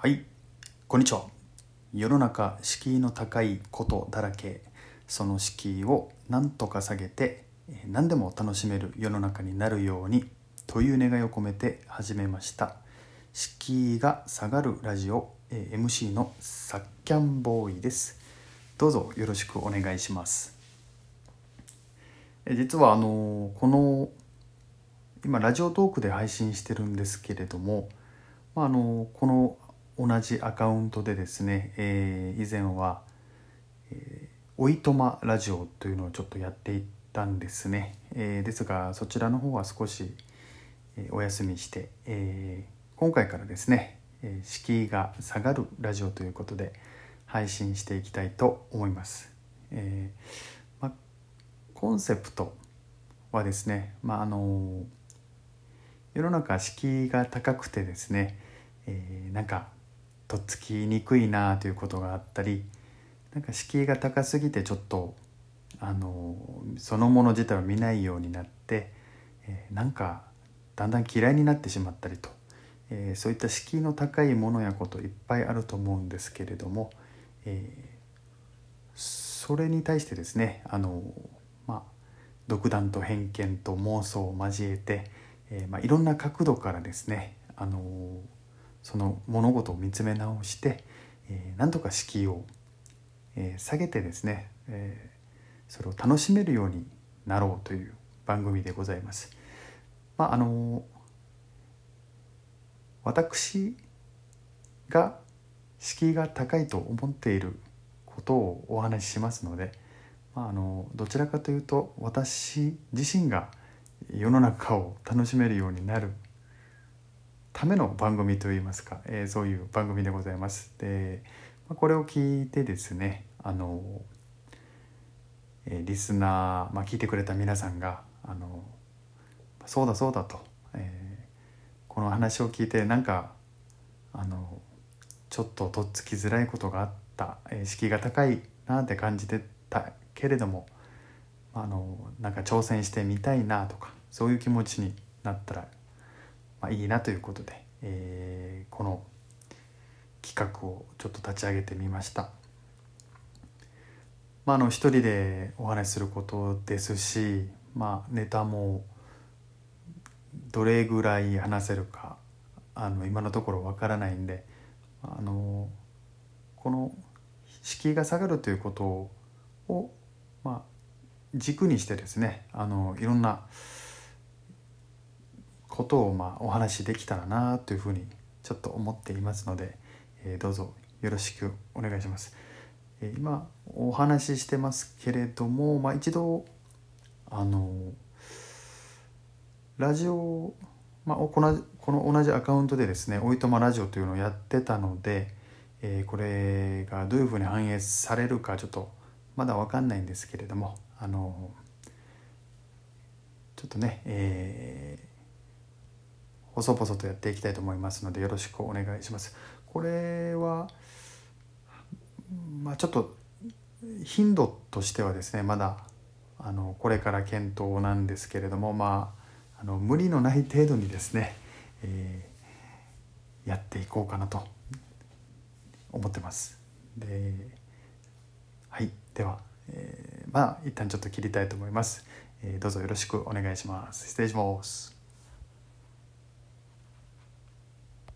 はい。こんにちは。世の中敷居の高いことだらけ。その敷居をなんとか下げて何でも楽しめる世の中になるようにという願いを込めて始めました。敷居が下がるラジオ MC のサッキャンボーイです。どうぞよろしくお願いします。実はあのこの今ラジオトークで配信してるんですけれども、まあ、あのこの同じアカウントでですね、えー、以前は、えー、おいとまラジオというのをちょっとやっていたんですね、えー、ですがそちらの方は少し、え、お休みして、え、今回からですね、え、敷居が下がるラジオということで配信していきたいと思います、えま、コンセプトはですね、まあ、あの世の中敷居が高くてですね、え、なんかとっつきにくいなということがあったりなんか敷居が高すぎてちょっとあのそのもの自体を見ないようになって、えー、なんかだんだん嫌いになってしまったりと、えー、そういった敷居の高いものやこといっぱいあると思うんですけれども、えー、それに対してですねあの、まあ、独断と偏見と妄想を交えて、えーまあ、いろんな角度からですねあのその物事を見つめ直して、えー、なんとか敷居を、えー、下げてですね、えー、それを楽しめるようになろうという番組でございます。まああの私が敷居が高いと思っていることをお話ししますので、まあ、あのどちらかというと私自身が世の中を楽しめるようになるための番組といいますか、えー、そういう番組でございます。で、まあ、これを聞いてですねあの、えー、リスナー、まあ、聞いてくれた皆さんがあのそうだそうだと、えー、この話を聞いてなんかあのちょっととっつきづらいことがあった、えー、敷居が高いなって感じてたけれどもあのなんか挑戦してみたいなとかそういう気持ちになったらまあ、いいなということで、えー、この企画をちょっと立ち上げてみました。まあ、あの一人でお話しすることですし、まあ、ネタもどれぐらい話せるかあの今のところわからないんであのこの敷居が下がるということを、まあ、軸にしてですねあのいろんなことをまあお話しできたらなというふうにちょっと思っていますので、えー、どうぞよろしくお願いします。えー、今お話ししてますけれども、まあ、一度あのラジオ、まあ、このこの同じアカウントでですね「おいとまラジオ」というのをやってたので、えー、これがどういうふうに反映されるかちょっとまだ分かんないんですけれどもあのちょっとね、えー細々とやっていきたいと思いますのでよろしくお願いします。これはまあちょっと頻度としてはですねまだあのこれから検討なんですけれどもまああの無理のない程度にですね、えー、やっていこうかなと思ってます。ではいでは、えー、まあ一旦ちょっと切りたいと思います。え、どうぞよろしくお願いします。失礼します。